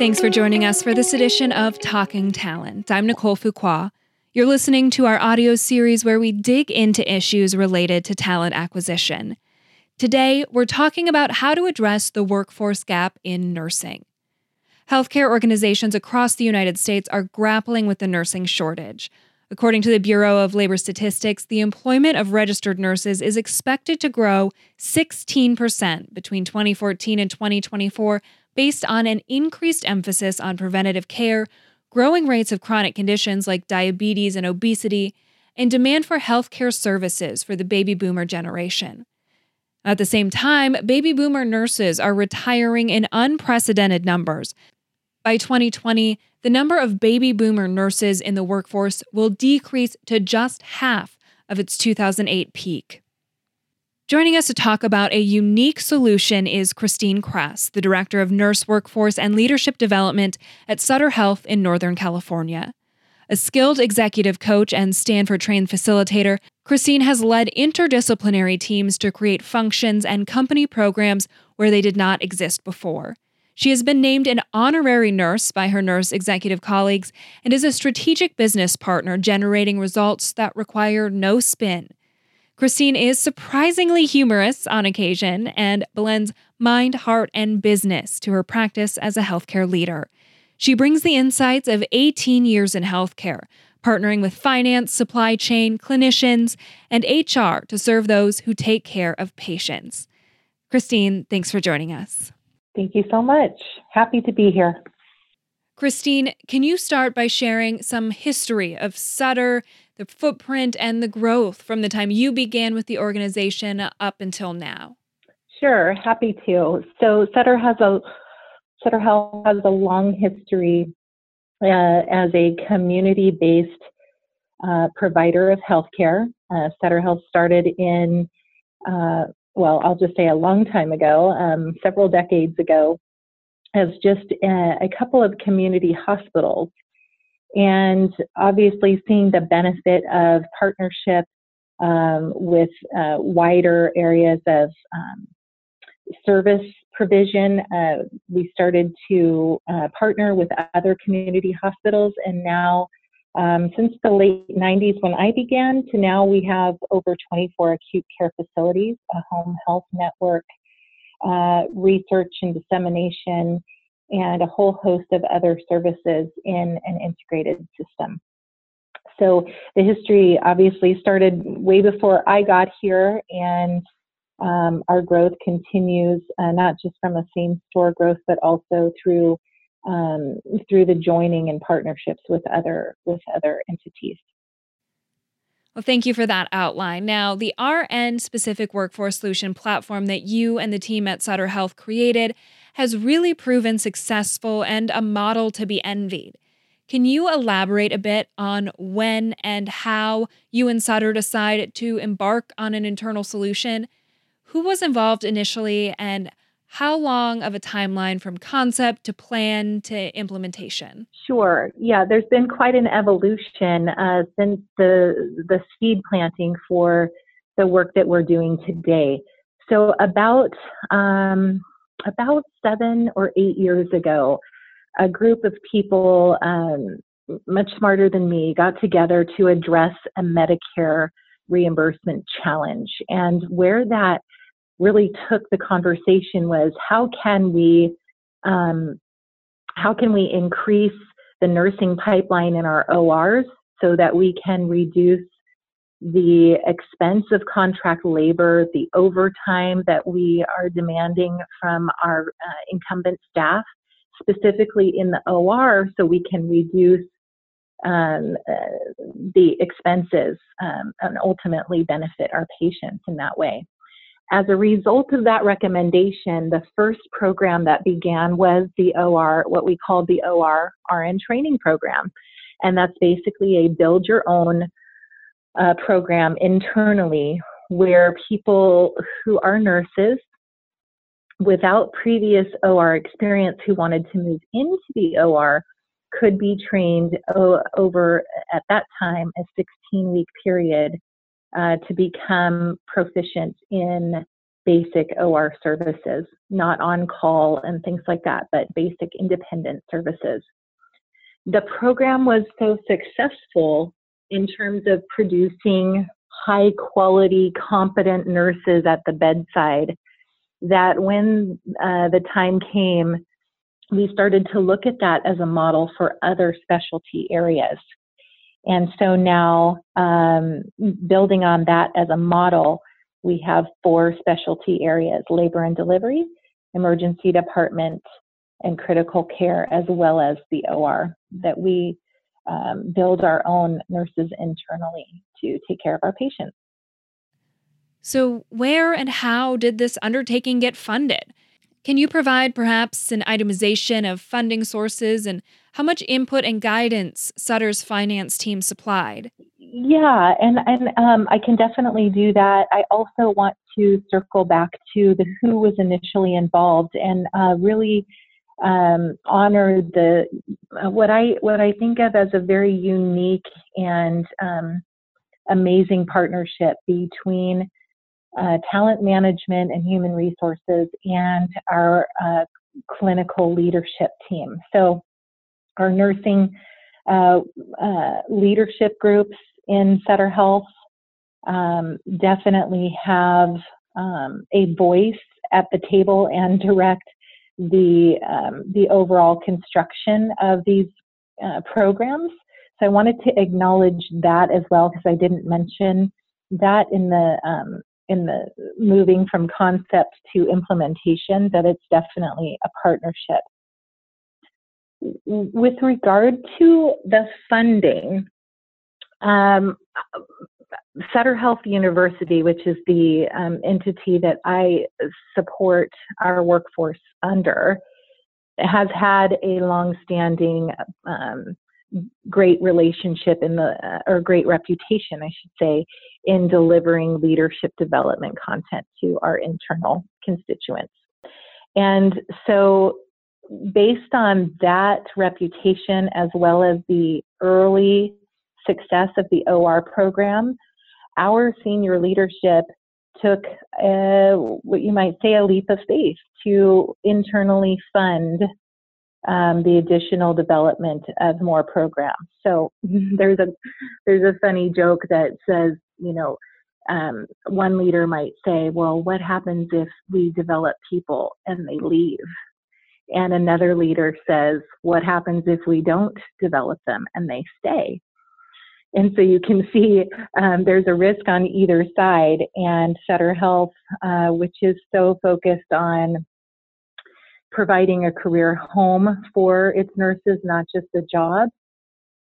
Thanks for joining us for this edition of Talking Talent. I'm Nicole Fuqua. You're listening to our audio series where we dig into issues related to talent acquisition. Today, we're talking about how to address the workforce gap in nursing. Healthcare organizations across the United States are grappling with the nursing shortage. According to the Bureau of Labor Statistics, the employment of registered nurses is expected to grow 16% between 2014 and 2024 based on an increased emphasis on preventative care, growing rates of chronic conditions like diabetes and obesity, and demand for healthcare services for the baby boomer generation. At the same time, baby boomer nurses are retiring in unprecedented numbers. By 2020, the number of baby boomer nurses in the workforce will decrease to just half of its 2008 peak. Joining us to talk about a unique solution is Christine Kress, the Director of Nurse Workforce and Leadership Development at Sutter Health in Northern California. A skilled executive coach and Stanford trained facilitator, Christine has led interdisciplinary teams to create functions and company programs where they did not exist before. She has been named an honorary nurse by her nurse executive colleagues and is a strategic business partner generating results that require no spin. Christine is surprisingly humorous on occasion and blends mind, heart, and business to her practice as a healthcare leader. She brings the insights of 18 years in healthcare, partnering with finance, supply chain, clinicians, and HR to serve those who take care of patients. Christine, thanks for joining us. Thank you so much. Happy to be here. Christine, can you start by sharing some history of Sutter, the footprint and the growth from the time you began with the organization up until now? Sure, happy to. So Sutter has a Sutter Health has a long history uh, as a community-based uh, provider of healthcare. Uh, Sutter Health started in, uh, well, I'll just say a long time ago, um, several decades ago, as just a, a couple of community hospitals and obviously seeing the benefit of partnership um, with uh, wider areas of um, service provision. Uh, we started to uh, partner with other community hospitals, and now, um, since the late 90s when I began, to now we have over 24 acute care facilities, a home health network, uh, research and dissemination, and a whole host of other services in an integrated system. So the history obviously started way before I got here, and um, our growth continues uh, not just from a same store growth, but also through um, through the joining and partnerships with other with other entities. Well, thank you for that outline. Now, the RN specific workforce solution platform that you and the team at Sutter Health created has really proven successful and a model to be envied. Can you elaborate a bit on when and how you and Sutter decided to embark on an internal solution? Who was involved initially, and how long of a timeline from concept to plan to implementation? Sure. Yeah, there's been quite an evolution uh, since the the seed planting for the work that we're doing today. So about um, about seven or eight years ago, a group of people um, much smarter than me got together to address a Medicare reimbursement challenge. And where that really took the conversation was how can we um, how can we increase the nursing pipeline in our ORs so that we can reduce the expense of contract labor, the overtime that we are demanding from our uh, incumbent staff, specifically in the OR, so we can reduce um, uh, the expenses um, and ultimately benefit our patients in that way. As a result of that recommendation, the first program that began was the OR, what we call the OR RN training program. And that's basically a build your own uh, program internally where people who are nurses without previous OR experience who wanted to move into the OR could be trained o- over, at that time, a 16 week period uh, to become proficient in basic OR services, not on call and things like that, but basic independent services. The program was so successful in terms of producing high quality, competent nurses at the bedside that when uh, the time came, we started to look at that as a model for other specialty areas. And so now, um, building on that as a model, we have four specialty areas labor and delivery, emergency department, and critical care, as well as the OR, that we um, build our own nurses internally to take care of our patients. So, where and how did this undertaking get funded? Can you provide perhaps an itemization of funding sources and how much input and guidance Sutter's finance team supplied? Yeah, and, and um, I can definitely do that. I also want to circle back to the who was initially involved and uh, really um, honor the what I what I think of as a very unique and um, amazing partnership between uh, talent management and human resources and our uh, clinical leadership team. So, our nursing uh, uh leadership groups in Sutter Health um, definitely have um, a voice at the table and direct the um, the overall construction of these uh, programs. So I wanted to acknowledge that as well because I didn't mention that in the um, in the moving from concept to implementation that it's definitely a partnership. With regard to the funding, um, Sutter Health University, which is the um, entity that I support our workforce under, has had a long-standing um, great relationship in the uh, or great reputation, I should say, in delivering leadership development content to our internal constituents. And so, based on that reputation, as well as the early success of the OR program, our senior leadership took a, what you might say a leap of faith to internally fund um, the additional development of more programs. So there's a there's a funny joke that says, you know, um, one leader might say, well, what happens if we develop people and they leave? And another leader says, what happens if we don't develop them and they stay? And so you can see um, there's a risk on either side. And Sutter Health, uh, which is so focused on providing a career home for its nurses, not just a job.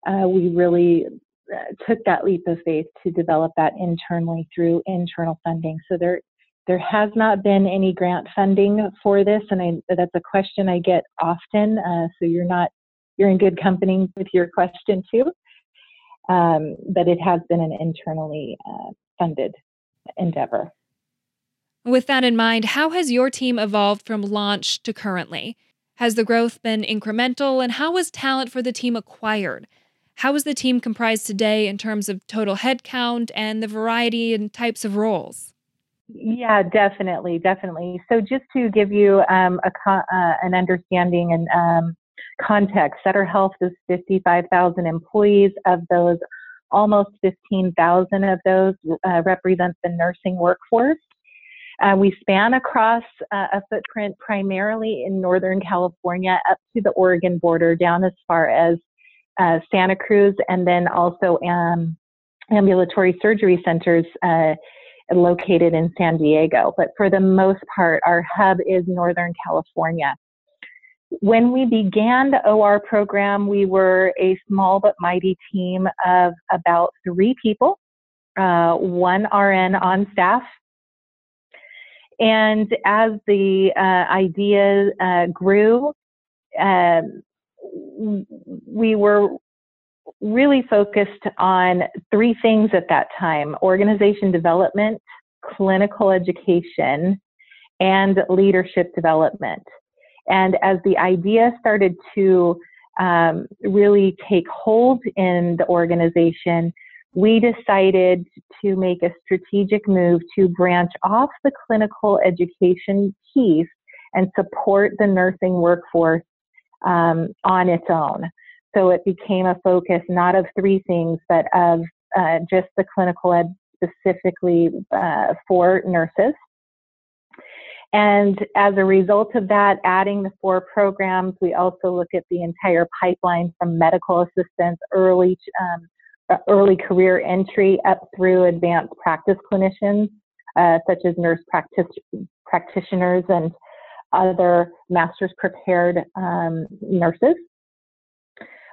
Uh, we really uh, took that leap of faith to develop that internally through internal funding. So there, there has not been any grant funding for this, and I, that's a question I get often. Uh, so you're not, you're in good company with your question too. Um, but it has been an internally uh, funded endeavor. With that in mind, how has your team evolved from launch to currently? Has the growth been incremental, and how was talent for the team acquired? How is the team comprised today in terms of total headcount and the variety and types of roles? Yeah, definitely, definitely. So, just to give you um, a, uh, an understanding and um, context, Sutter Health is 55,000 employees. Of those, almost 15,000 of those uh, represent the nursing workforce. Uh, we span across uh, a footprint primarily in Northern California up to the Oregon border, down as far as uh, Santa Cruz, and then also um, ambulatory surgery centers uh, located in San Diego. But for the most part, our hub is Northern California. When we began the OR program, we were a small but mighty team of about three people, uh, one RN on staff, and as the uh, idea uh, grew, um, we were really focused on three things at that time organization development, clinical education, and leadership development. And as the idea started to um, really take hold in the organization, we decided to make a strategic move to branch off the clinical education piece and support the nursing workforce um, on its own. So it became a focus not of three things, but of uh, just the clinical ed specifically uh, for nurses. And as a result of that, adding the four programs, we also look at the entire pipeline from medical assistants, early um, uh, early career entry up through advanced practice clinicians, uh, such as nurse practic- practitioners and other master's prepared um, nurses.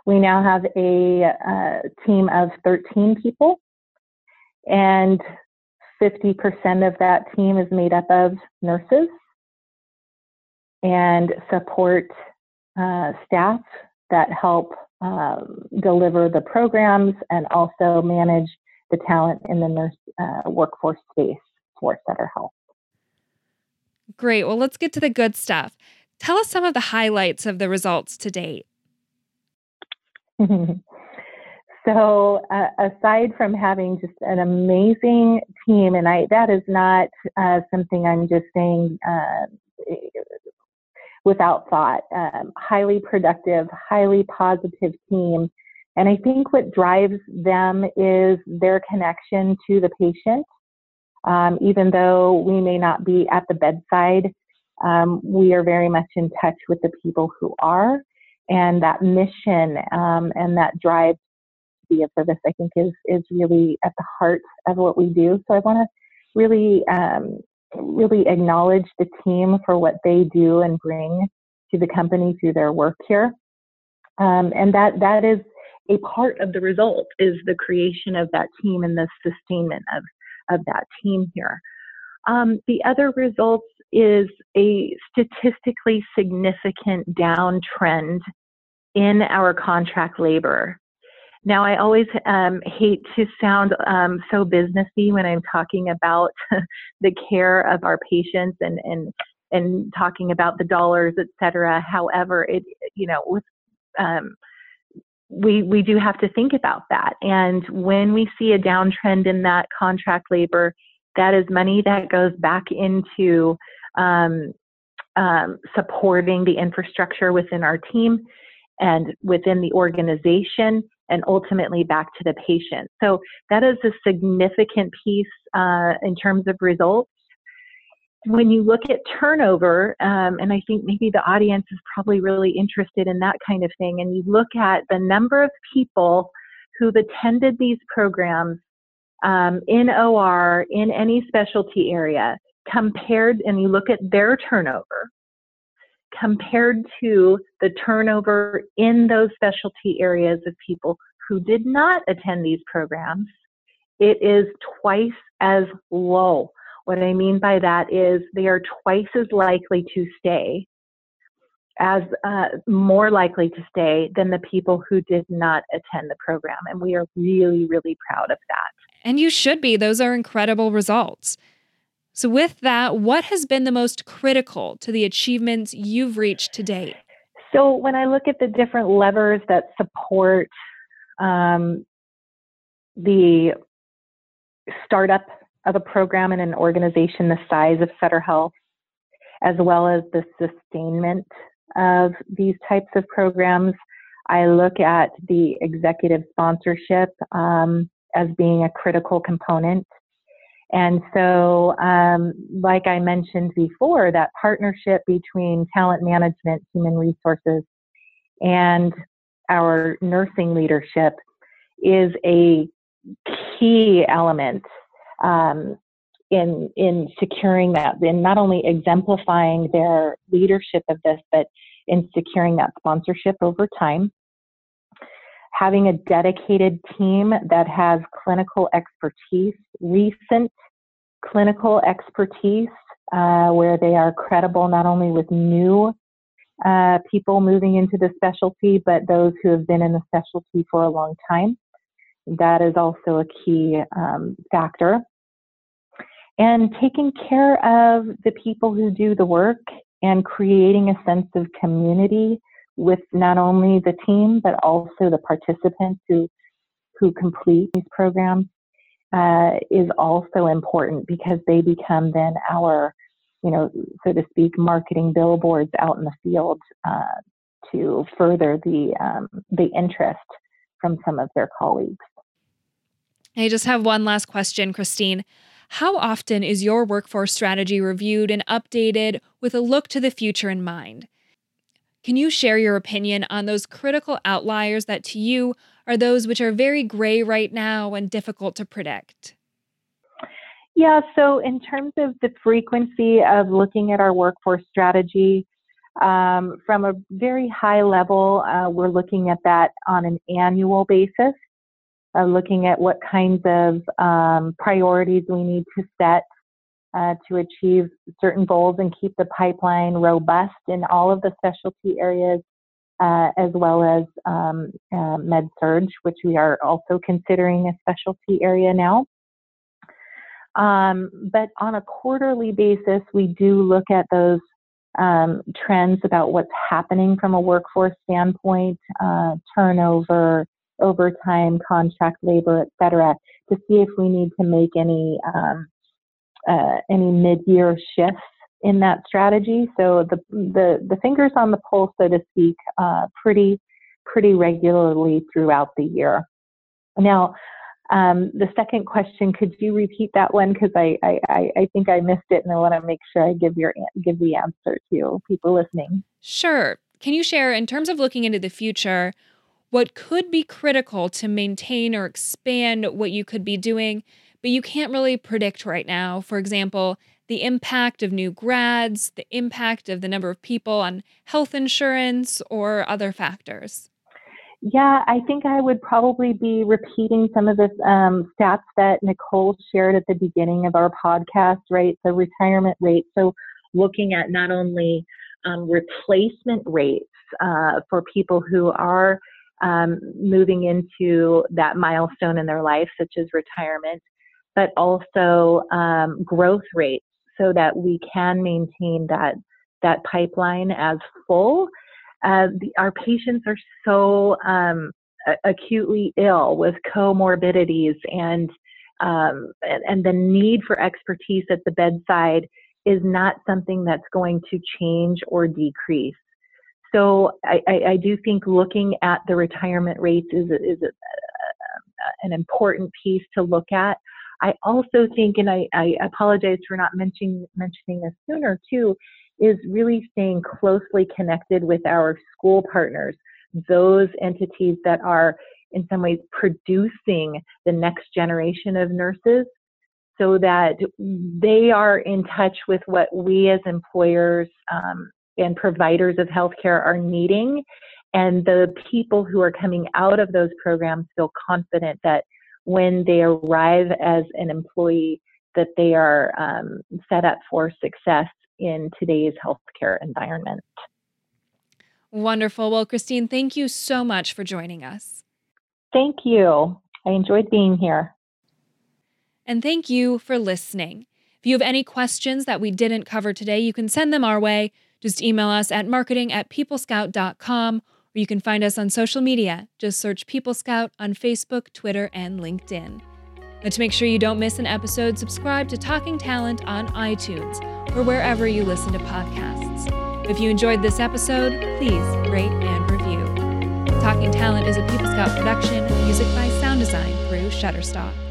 We now have a uh, team of 13 people, and 50% of that team is made up of nurses and support uh, staff that help um, deliver the programs and also manage the talent in the nurse uh, workforce space for Sutter Health. Great. Well, let's get to the good stuff. Tell us some of the highlights of the results to date. so, uh, aside from having just an amazing team, and I that is not uh, something I'm just saying uh, without thought. Um, highly productive, highly positive team. And I think what drives them is their connection to the patient. Um, even though we may not be at the bedside, um, we are very much in touch with the people who are. And that mission um, and that drive be of service, I think, is, is really at the heart of what we do. So I want to really um, really acknowledge the team for what they do and bring to the company through their work here. Um, and that that is a part of the result is the creation of that team and the sustainment of, of that team here. Um, the other results is a statistically significant downtrend in our contract labor. Now, I always um, hate to sound um, so businessy when I'm talking about the care of our patients and, and and talking about the dollars, et cetera. However, it you know with um, we we do have to think about that. And when we see a downtrend in that contract labor, that is money that goes back into um, um, supporting the infrastructure within our team and within the organization and ultimately back to the patient. So that is a significant piece uh, in terms of results. When you look at turnover, um, and I think maybe the audience is probably really interested in that kind of thing, and you look at the number of people who've attended these programs um, in OR, in any specialty area, compared, and you look at their turnover, compared to the turnover in those specialty areas of people who did not attend these programs, it is twice as low. What I mean by that is they are twice as likely to stay, as uh, more likely to stay than the people who did not attend the program. And we are really, really proud of that. And you should be. Those are incredible results. So, with that, what has been the most critical to the achievements you've reached to date? So, when I look at the different levers that support um, the startup of a program in an organization the size of Sutter Health, as well as the sustainment of these types of programs, I look at the executive sponsorship um, as being a critical component and so, um, like I mentioned before, that partnership between talent management, human resources, and our nursing leadership is a key element um, in in securing that, in not only exemplifying their leadership of this, but in securing that sponsorship over time having a dedicated team that has clinical expertise, recent clinical expertise, uh, where they are credible not only with new uh, people moving into the specialty, but those who have been in the specialty for a long time. That is also a key um, factor. And taking care of the people who do the work and creating a sense of community with not only the team, but also the participants who who complete these programs uh, is also important because they become then our, you know, so to speak, marketing billboards out in the field uh, to further the um, the interest from some of their colleagues. I just have one last question, Christine. How often is your workforce strategy reviewed and updated with a look to the future in mind? Can you share your opinion on those critical outliers that to you are those which are very gray right now and difficult to predict? Yeah, so in terms of the frequency of looking at our workforce strategy, um, from a very high level, uh, we're looking at that on an annual basis, uh, looking at what kinds of um, priorities we need to set uh, to achieve certain goals and keep the pipeline robust in all of the specialty areas, uh, as well as um, uh, med surg, which we are also considering a specialty area now. Um, but on a quarterly basis, we do look at those um, trends about what's happening from a workforce standpoint, uh, turnover, overtime, contract labor, et cetera, to see if we need to make any um, uh, any mid-year shifts in that strategy. So the the the fingers on the pulse, so to speak, uh, pretty pretty regularly throughout the year. Now, um, the second question, could you repeat that one? Because I, I, I think I missed it and I want to make sure I give your give the answer to people listening. Sure. Can you share, in terms of looking into the future, what could be critical to maintain or expand what you could be doing, but you can't really predict right now? For example, the impact of new grads, the impact of the number of people on health insurance, or other factors? Yeah, I think I would probably be repeating some of the um, stats that Nicole shared at the beginning of our podcast, right? The retirement rate. So, looking at not only um, replacement rates uh, for people who are um, moving into that milestone in their life, such as retirement, but also um, growth rates so that we can maintain that that pipeline as full uh, the, our patients are so um, acutely ill with comorbidities and, um, and, the need for expertise at the bedside is not something that's going to change or decrease. So I, I, I do think looking at the retirement rates is, is a, a, an important piece to look at. I also think, and I, I apologize for not mentioning mentioning this sooner too, is really staying closely connected with our school partners, those entities that are in some ways producing the next generation of nurses so that they are in touch with what we as employers um, and providers of healthcare are needing. And the people who are coming out of those programs feel confident that when they arrive as an employee, that they are um, set up for success in today's healthcare environment. Wonderful. Well, Christine, thank you so much for joining us. Thank you. I enjoyed being here. And thank you for listening. If you have any questions that we didn't cover today, you can send them our way. Just email us at marketing at peoplescout.com or you can find us on social media. Just search PeopleScout on Facebook, Twitter, and LinkedIn. And to make sure you don't miss an episode, subscribe to Talking Talent on iTunes or wherever you listen to podcasts. If you enjoyed this episode, please rate and review. Talking Talent is a PeopleScout production, music by Sound Design through Shutterstock.